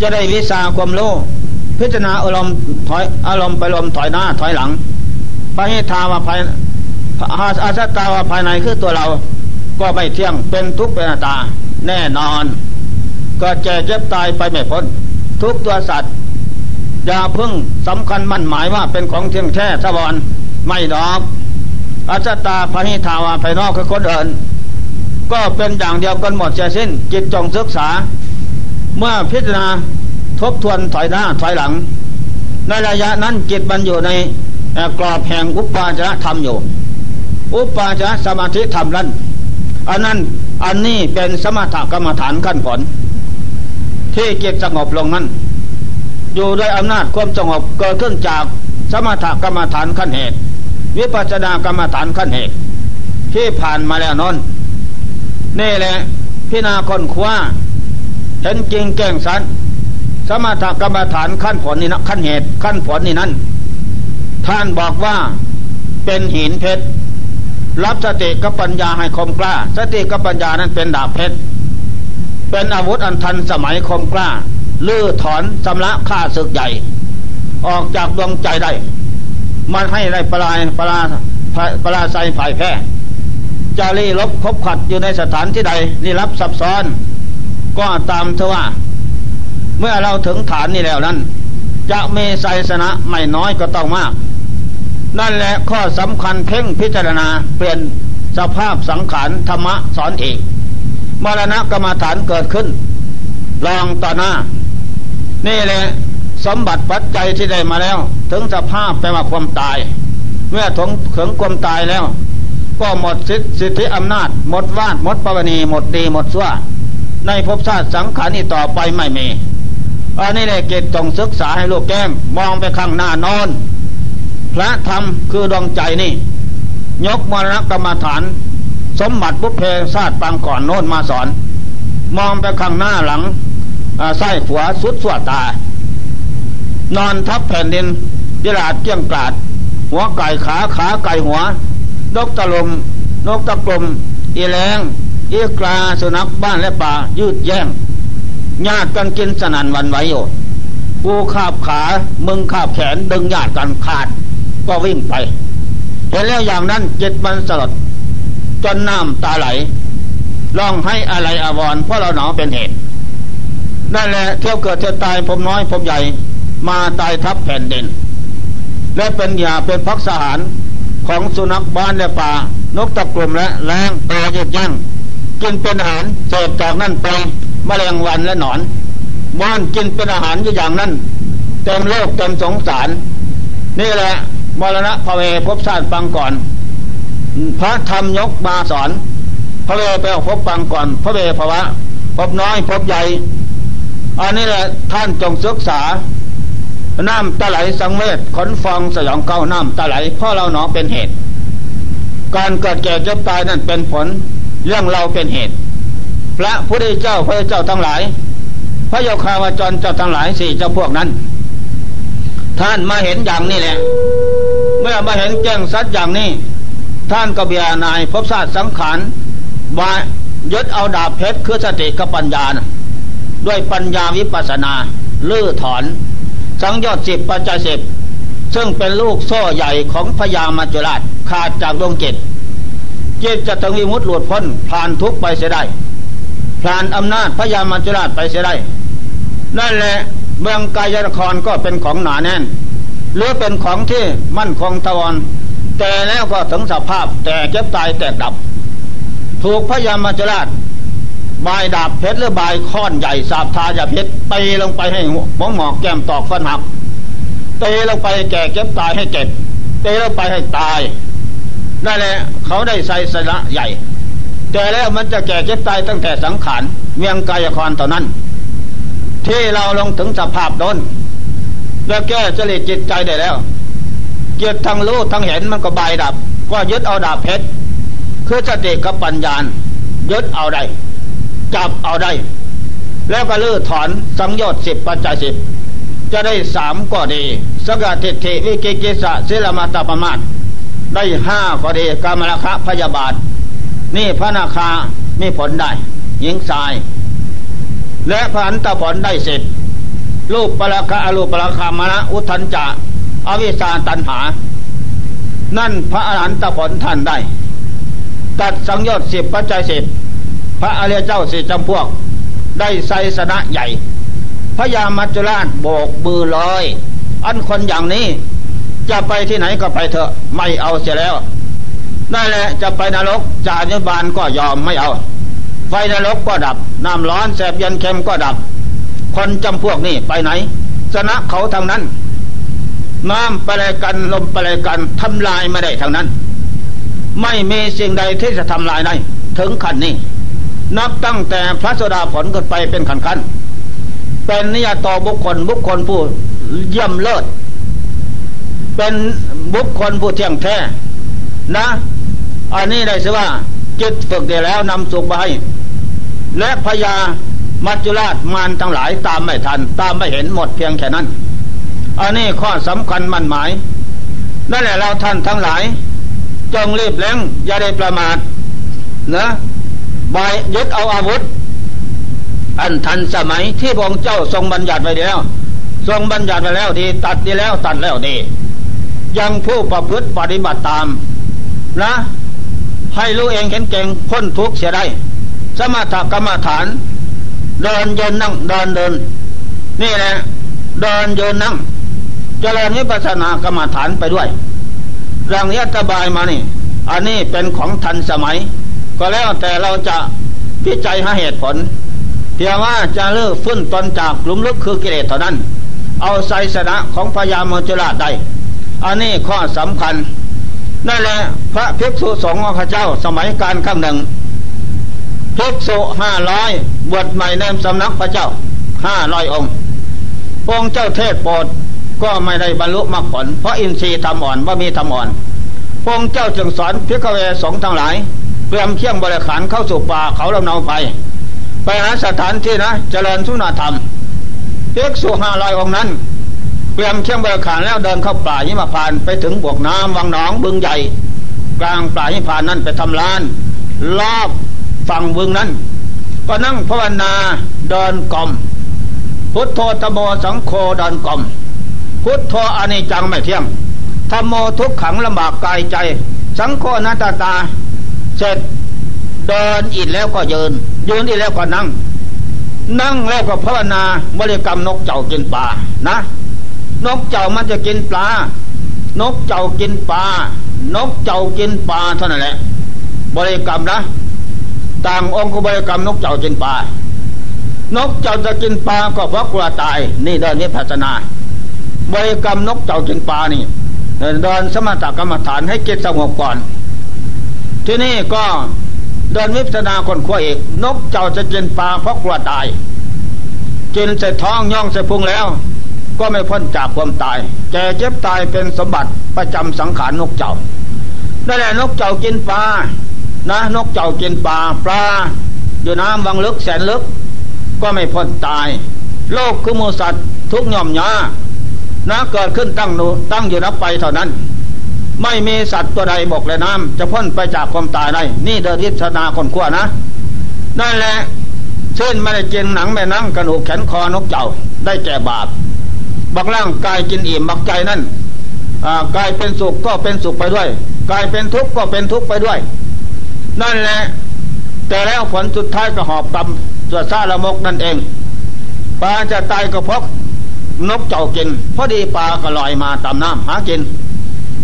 จะได้วิสาความรู้พิจารณาอารมณ์ถอยอารมณ์ไปลมถอยหน้าถอยหลังพระหิทาวาภายอาสตาวาภายในคือตัวเรา ก็ไม่เที่ยงเป็นทุกข์เป็นตา แน่นอน ก็แก่เจ็บตายไปไม่พ้นทุกตัวสัตว์อย่าพึ่งสำคัญมั่นหมายว่าเป็นของเที่ยงแท้สวรรค์ ไม่ดอกอาจตาพระหิทาวาภายนอกคือคนเดินก็เป็นอย่างเดียวกันหมดเสียสิ้น จิตจงศึกษา เมื่อพิจารณาทบทวนถอยหน้าถอยหลัง ในระยะนั้นจิตมันอยู่ในกรอบแห่งอุปาจารธรรมอยู่ อุปาจารสมาธิธรรมนั้นอันนั้นอันนี้เป็นสมถกรรมฐานขั้นผลที่จิตสงบลงนั้น อยู่ด้วยอำนาจความสงบเกิดขึ้นจากสมถกรรมฐานขั้นเหตุ วิปัสสนากรรมฐานขั้นเหตุที่ผ่านมาแล้วนนนี่แหละพี่นาคนคว้าเห็นจริงแก่งสันสมถกรรมฐานขั้นผลนี่นะขั้นเหตุขั้นผลนี่นั้น ท่านบอกว่าเป็นหินเพชรรับสติกับปัญญาให้คมกล้า สติกับปัญญานั้นเป็นดาบเพชรเป็นอาวุธอันทันสมัยคมกล้า ลื้อถอนสำละฆ่าศึกใหญ่ ออกจากดวงใจได้ มันให้ได้ปลายปลาปลาใสฝ่ายแพ้จารีลบคบขัดอยู่ในสถานที่ใดนี่รับซับซ้อน ก็ตามเทว่า เมื่อเราถึงฐานนี้แล้วนั้น จะมีไสสนะไม่น้อยก็ต้องมาก นั่นแหละข้อสำคัญเพ่งพิจารณาเปลี่ยนสภาพสังขารธรรมะสอนอีกมรณะกรรมฐานเกิดขึ้น ลองต่อหน้า นี่แหละสมบัติปัจจัยที่ได้มาแล้ว ถึงสภาพแปลว่าความตาย เมื่อถึงถึงความตายแล้ว ก็หมดสิทธิอำนาจ หมดวาดหมดปวณีหมดดีหมดซั่วในภพชาติสังขารนี้ต่อไปไม่มีอันนี้เลยเกตต้องศึกษาให้ลูกแก้มมองไปข้างหน้านอน พระธรรมคือดวงใจนี่ ยกมรณกรรมฐาน สมบัติบุพเพศาสตร์ปางก่อนโน้นมาสอน มองไปข้างหน้าหลังไส้ขัวสุดสวดตา นอนทับแผ่นดิน ยิราดเกี้ยงกราด หัวไก่ขาขาไก่หัว นกตะลม นกตะกลมอีแรงเอีกลาสุนัขบ้านและป่ายืดแย่งญาติกันกินสนันวันไหวอยู่กูขาบขามึงขาบแขนดึงญาติกันขาด ก็วิ่งไปเห็นแล้วอย่างนั้นจิตมันสลดจนน้ำตาไหลร้องให้อะไรอาวรเพราะเราหนอเป็นเหตุนั่นแหละเที่ยวเกิดเที่ยวตายผมน้อยผมใหญ่ มาตายทับแผ่นดิน และเป็นยาเป็นพักสหารของสุนัขบ้านและป่านกตะกลุ่มและแรงปลาเยืดย่างกินเป็นอาหารเสพจากนั่นไปมแมลงวันและหนอนบ้านกินเป็นอาหารอย่างนั้นเต็มโลกเต็มสงสาร นี่แหละมรณะพระเวพบชาติปังก่อน พระธรรมยกมาสอน พระเวไปพบปังก่อน พระเวภาวะพบน้อยพบใหญ่ อันนี้แหละท่านจงศึกษา น้ำตะไหลสังเวชขนฟองสยองเก้าน้ำตะไหลพราะเราหนอเป็นเหตุ การเกิดแก่เจ็บตายนั่นเป็นผล เรื่องเราเป็นเหตุ พระพุทธเจ้าพระเจ้าทั้งหลาย พระโยคาวจรเจ้าทั้งหลายสี่เจ้าพวกนั้น ท่านมาเห็นอย่างนี้แหละ เมื่อมาเห็นแจ้งสัตว์อย่างนี้ ท่านก็เบียนายพบศาสตร์สังขารวายึดเอาดาบเพชรคือสติกับปัญญาด้วยปัญญาวิปัสนา ลื้อถอน สังยอดสิบปัจจัยสิบซึ่งเป็นลูกโซ่ใหญ่ของพญามัจจุราชขาดจากดวงจิตจิตจะถึงวิมุตติหลุดพ้นผ่านทุกไปเสียได้ผ่านอำนาจพญามัจจุราชไปเสียได้นั่นแหละเมืองกายนครก็เป็นของหนาแน่น หรือเป็นของที่มั่นคงตะวันแต่แล้วก็ถึงสภาพแต่เจ็บตายแตกดับ ถูกพญามัจจุราช บายดาบเพชรหรือบายค้อนใหญ่สาบทายาเพชรตีลงไปให้หมองหมอกแก้มตอกฟันหักตีลงไปแก่เก็บตายให้เจ็บตีลงไปให้ตายนั่นแหละเขาได้ใส่สระใหญ่ แต่แล้วมันจะแก่เก็บตายตั้งแต่สังขารเวียงกายครเท่านั้น ที่เราลงถึงสภาพโดนแล้วแก้จริตจิตใจได้แล้วเกียรติทั้งรู้ทั้งเห็นมันก็บายดับ ก็ยึดเอาดาบเพชรคือสติกับปัญญายึดเอาได้ จับเอาได้ แล้วก็ลื้อถอนสังโยชน์สิบปัจจัยสิบจะได้สามก็ดี สกาติทิวิกิกิสะศิลมาตาปมาตได้ห้าก็ดีกามลคะพยาบาท นี่พระนาคามีผลได้ หญิงชาย และพันตผลได้สิบรูปปราคาอรูปปราคามณะอุทันจะอวิชาตันหา นั่นพระอรหันตผลท่านได้ ตัดสังยชน์สิบปัจจัยสิบ พระอริยเจ้าสี่จำพวก ได้ไซสนะใหญ่ พระยามัจจุราชโบกมือลอย อันคนอย่างนี้ จะไปที่ไหนก็ไปเถอะไม่เอาเสียแล้วนั่นแหละจะไปนรกจาญบาลก็ยอมไม่เอา ไฟนรกก็ดับน้ำร้อนแสบเย็นเค็มก็ดับ คนจำพวกนี้ไปไหนชนะเขาทางนั้น น้ำไปเลยกันลมไปเลยกันทำลายไม่ได้ทางนั้น ไม่มีสิ่งใดที่จะทำลายได้ ถึงขั้นนี้ นับตั้งแต่พระสดาผลขึ้นไปเป็นขันขันเป็นนิยตบุคคลบุคคลผู้เยี่ยมเลิศ เป็นบุคคลผู้เที่ยงแท้นะ อันนี้ได้สิว่า จิตฝึกได้แล้วนำสุขไปให้และพญามัจจุราชมารทั้งหลายตามไม่ทัน ตามไม่เห็นหมดเพียงแค่นั้น อันนี้ข้อสำคัญมั่นหมาย นั่นแหละเราท่านทั้งหลาย จงรีบเร่งอย่าได้ประมาทนะ บายยึดเอาอาวุธ อันทันสมัยที่พระองค์เจ้าทรงบัญญัติไว้แล้ว ทรงบัญญัติไว้แล้วดีตัดดีแล้วตัดแล้วดี ยังผู้ประพฤติปฏิบัติตาม นะ ให้รู้เองเห็นเก่งพ้นทุกข์เสียได้ สมถกรรมฐาน เดินยืนนั่งเดินเดิน นี่แหละเดินยืนนั่งเจริญวิปัสสนากรรมฐานไปด้วยเรื่องนี้สบายมานี่ อันนี้เป็นของทันสมัย ก็แล้วแต่เราจะพิจัยหาเหตุผลเพียงว่าจะเลิกฟื้นตนจากหลุมลึกคือกิเลสเท่านั้น เอาไสสนะของพญามจุราชได้อันนี้ข้อสำคัญนั่นแหละพระภิกษุสงฆ์ของข้าเจ้าสมัยการข้างหนึ่งภิกษุห้าร้อยบวชใหม่ในสำนักพระเจ้าห้าร้อยองค์องค์เจ้าเทศโปรดก็ไม่ได้บรรลุมรรคผลเพราะอินทรีย์ทำอ่อนว่ามีทำอ่อนองค์เจ้าจึงสอนพิกเวสงทั้งหลาย เตรียมเคี่ยงบริขารเข้าสู่ป่าเขาลำเนาไป ไปหาสถานที่นะเจริญสุนธรรมภิกษุห้าร้อยองนั้นเตรียมเชียงบร์ขานแล้วเดินเข้าป่าหิมาพานไปถึงบวกน้ำวังหนองบึงใหญ่ กลางป่าหิมพานนั้นไปทำลานรอบฝั่งบึงนั้น ก็นั่งภาวนาเดินกลมพุทโธธโมสังโฆเดินกลมพุทโธอนิจังไม่เที่ยงธโมทุกขังลำบากกายใจ สังโฆนัตตา เสร็จเดินอีกแล้วก็ยืน ยืนอีกแล้วก็นั่ง นั่งแล้วก็ภาวนาบริกรรมนกเจ้ากินป่านะ นกเจ้ามันจะกินปลา นกเจ้ากินปลา นกเจ้ากินปลาเท่านั้นแหละ บริกรรมนะ ต่างองค์ก็บริกรรมนกเจ้ากินปลา นกเจ้าจะกินปลาก็เพราะกลัวตาย นี่เดินนี้พัฒนา บริกรรมนกเจ้ากินปลานี่เดินสมถกรรมฐานให้เกิดสงบก่อน ที่นี่ก็เดินวิปสนาคนขั้วเอกนกเจ้าจะกินปลาเพราะกลัวตายกินใส่ท้องย่องใส่พุงแล้ว ก็ไม่พ้นจากความตายแก่เจ็บตายเป็นสมบัติประจำสังขารนกเจ้านั่นแหละนกเจ้ากินปลานะนกเจ้ากินปลาปลาอยู่น้ำวังลึกแสนลึก ก็ไม่พ้นตาย โลกคือมูสัตว์ทุกย่อมยานะเกิดขึ้นตั้งนูตั้งอยู่นับไปเท่านั้น ไม่มีสัตว์ตัวใดบกและน้ำจะพ้นไปจากความตายได้ นี่เดินวิชนาคนขั้วนะ นั่นแหละเช่นไม่ได้กินหนังแม่นั่งกระดูกแขนคอนกเจ้าได้แก่บาปบักร่างกายกินอิ่มบักใจนั่นกายเป็นสุขก็เป็นสุขไปด้วยกายเป็นทุกข์ก็เป็นทุกข์ไปด้วย นั่นแหละ แต่แล้วผลสุดท้ายก็หอบกรรมตัวซาละมกนั่นเองปลาจะตายก็เพราะนกเจ้ากินพอดีปลาก็ลอยมาตามน้ำหากิน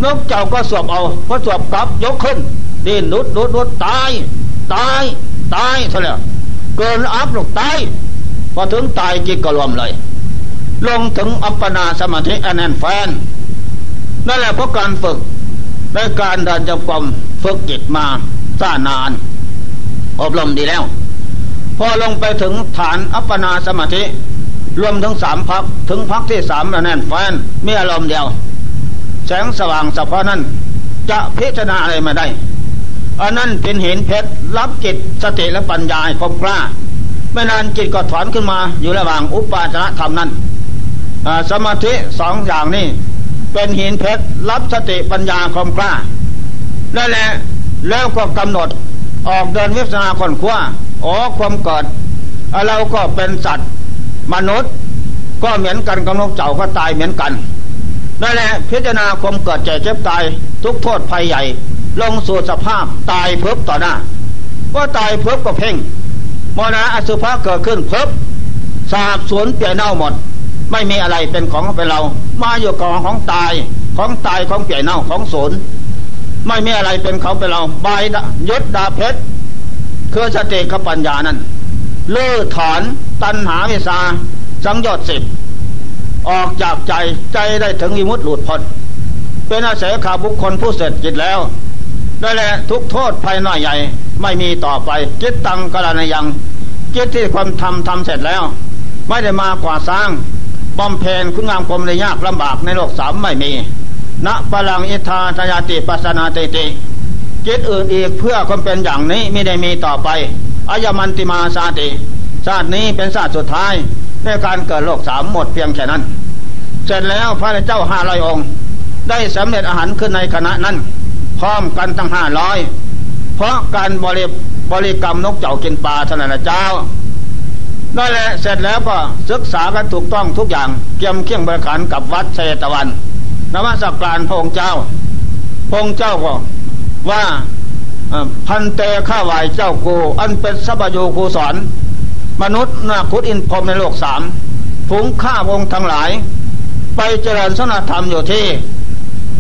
นกเจ้าก็สวบเอาพอสวบกลับยกขึ้นดินนุดนุดนุดตาย ตาย ตายเท่าไหร่เกินอัพลงตายพอถึงตายกินก็รวมเลย ลงถึงอัปปนาสมาธิอันแน่นแฟนนั่นแหละเพราะการฝึกในการเดินจงกรมฝึกจิตมาส้านาน อบรมดีแล้ว พอลงไปถึงฐานอัปปนาสมาธิ รวมถึงสามพักถึงพักที่สามแน่นแฟนมีอารมณ์เดียว แสงสว่างเฉพาะนั้น จะพิจารณาอะไรมาได้ อันนั้นเป็นเห็นเพชรรับจิตสติและปัญญาคมกล้าไม่นานจิตก็ถอนขึ้นมาอยู่ระหว่างอุปาจารธรรมนั้นสมาธิสองอย่างนี้เป็นหินเพชรรับสติปัญญาคมกล้านั่นแหละแล้วก็กำหนดออกเดินวิสนาคนขั้วอ๋อความเกิดเราก็เป็นสัตว์ มนุษย์ ก็เหมือนกันกับนกเจ้าก็ตายเหมือนกัน นั่นแหละพิจารณาความเกิดแก่เจ็บตายทุกโทษภัยใหญ่ ลงสู่สภาพตายเพิบต่อหน้าก็ตายเพิบก็เพ่งมรณะอสุภะเกิดขึ้นเพิบสาบสวนเปี่ยเน่าหมด ไม่มีอะไรเป็นของเป็นเรา มาอยู่กับของตายของตายของเปี่ยเน่าของศูนย์ไม่มีอะไรเป็นเขาเป็นเราใบายยศดาเพชรคือสติกับปัญญานั้นเลื่อถอนตัณหาวิสาสังยอดสิบ ออกจากใจใจได้ถึงวิมุตติหลุดพ้นเป็นอาศัยขาบุคคลผู้เสร็จจิตแล้วได้แหละทุกโทษภายน้อยใหญ่ไม่มีต่อไปจิตตังกรณยังจิตที่ความทำทำเสร็จแล้ว ไม่ได้มากว่าสร้างบำเพ็ญคุณงามความในยากลำบากในโลกสามไม่มีณพลังอิทธาทยาติปัสนาติติจิตอื่นอีกเพื่อความเป็นอย่างนี้ไม่ได้มีต่อไปอายมันติมาสาติชาตินี้เป็นชาติสุดท้ายในการเกิดโลกสามหมดเพียงแค่นั้น เสร็จแล้วพระเจ้าห้าร้อยองค์ ได้สำเร็จอาหารขึ้นในคณะนั้น พร้อมกันทั้งห้าร้อยเพราะการบริบริกรรมนกเจ้ากินปลาท่านเจ้านั่นแหละเสร็จแล้วก็ศึกษากันถูกต้องทุกอย่างเกี่ยมเคี่ยงบริการกับวัดเชตวันนมัสการพระองค์เจ้า พระองค์เจ้าก็ว่าพันเตข้าไหวเจ้ากูอันเป็นสัพโยคูสอน มนุษย์นาคุดอินพรมในโลกสามผงข้าวงทั้งหลาย ไปเจริญสนธรรมอยู่ที่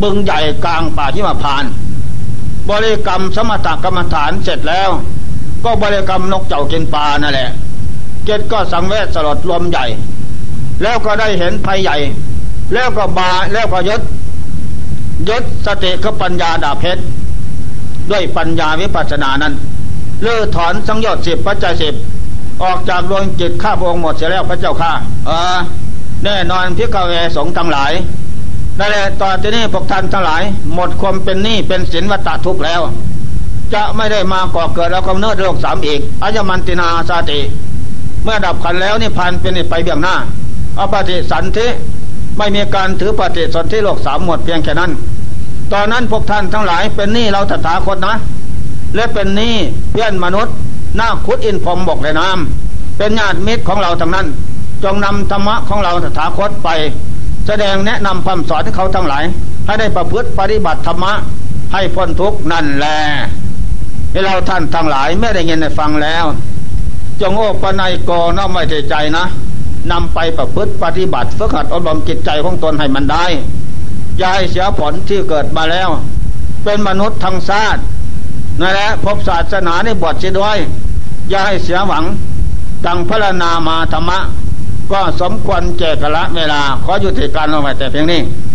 บึงใหญ่กลางป่าที่มาพาน บริกรรมสมถกรรมฐานเสร็จแล้ว ก็บริกรรมนกเจ้ากินปลานั่นแหละเกตก็สังเวชสลดรวมใหญ่ แล้วก็ได้เห็นภัยใหญ่ แล้วก็บาแล้วก็ยศยศสติกับปัญญาดาเพชรด้วยปัญญาวิปัสสนานั้น เลื่อถอนสังยอดสิบปัจจัยสิบออกจากดวงจิตข้าพระองค์หมดเสียแล้วพระเจ้าข้าเออ แน่นอนพิกเวสงทั้งหลายนั่นแหละต่อที่นี้พวกท่านทั้งหลาย หมดความเป็นหนี้เป็นสินวัตทุกข์แล้ว จะไม่ได้มาก่อเกิดแล้วกำเนิดโลกสามอีกอายมันตินาสาติ เมื่อดับขันแล้วนี่พันเป็นไปเบี่ยงหน้าอปฏิสันธิไม่มีการถือปฏิสนธิโลกสามหมดเพียงแค่นั้น ตอนนั้นพวกท่านทั้งหลายเป็นหนี้เราตถาคตนะ และเป็นหนี้เพื่อนมนุษย์หน้าคุดอินพรมบอกเลยน้ำเป็นญาติมิตรของเราทั้งนั้น จงนำธรรมะของเราตถาคตไป แสดงแนะนำคำสอนให้เขาทั้งหลาย ให้ได้ประพฤติปฏิบัติธรรมะให้พ้นทุกนั่นแหละให้เราท่านทั้งหลายไม่ได้ยินได้ฟังแล้ว จงโอปนัยโกน้อไม่ใจนะนำไปประพฤติปฏิบัติฝึกหัดอบรมจิตใจของตนให้มันได้อย่าให้เสียผลที่เกิดมาแล้ว เป็นมนุษย์ทางชาตินั่นแหละพบศาสนาในบทเสียด้วย อย่าให้เสียหวัง ดังพระนามาธรรมะ ก็สมควรแก่กละเวลา ขอยุติการลงไปแต่เพียงนี้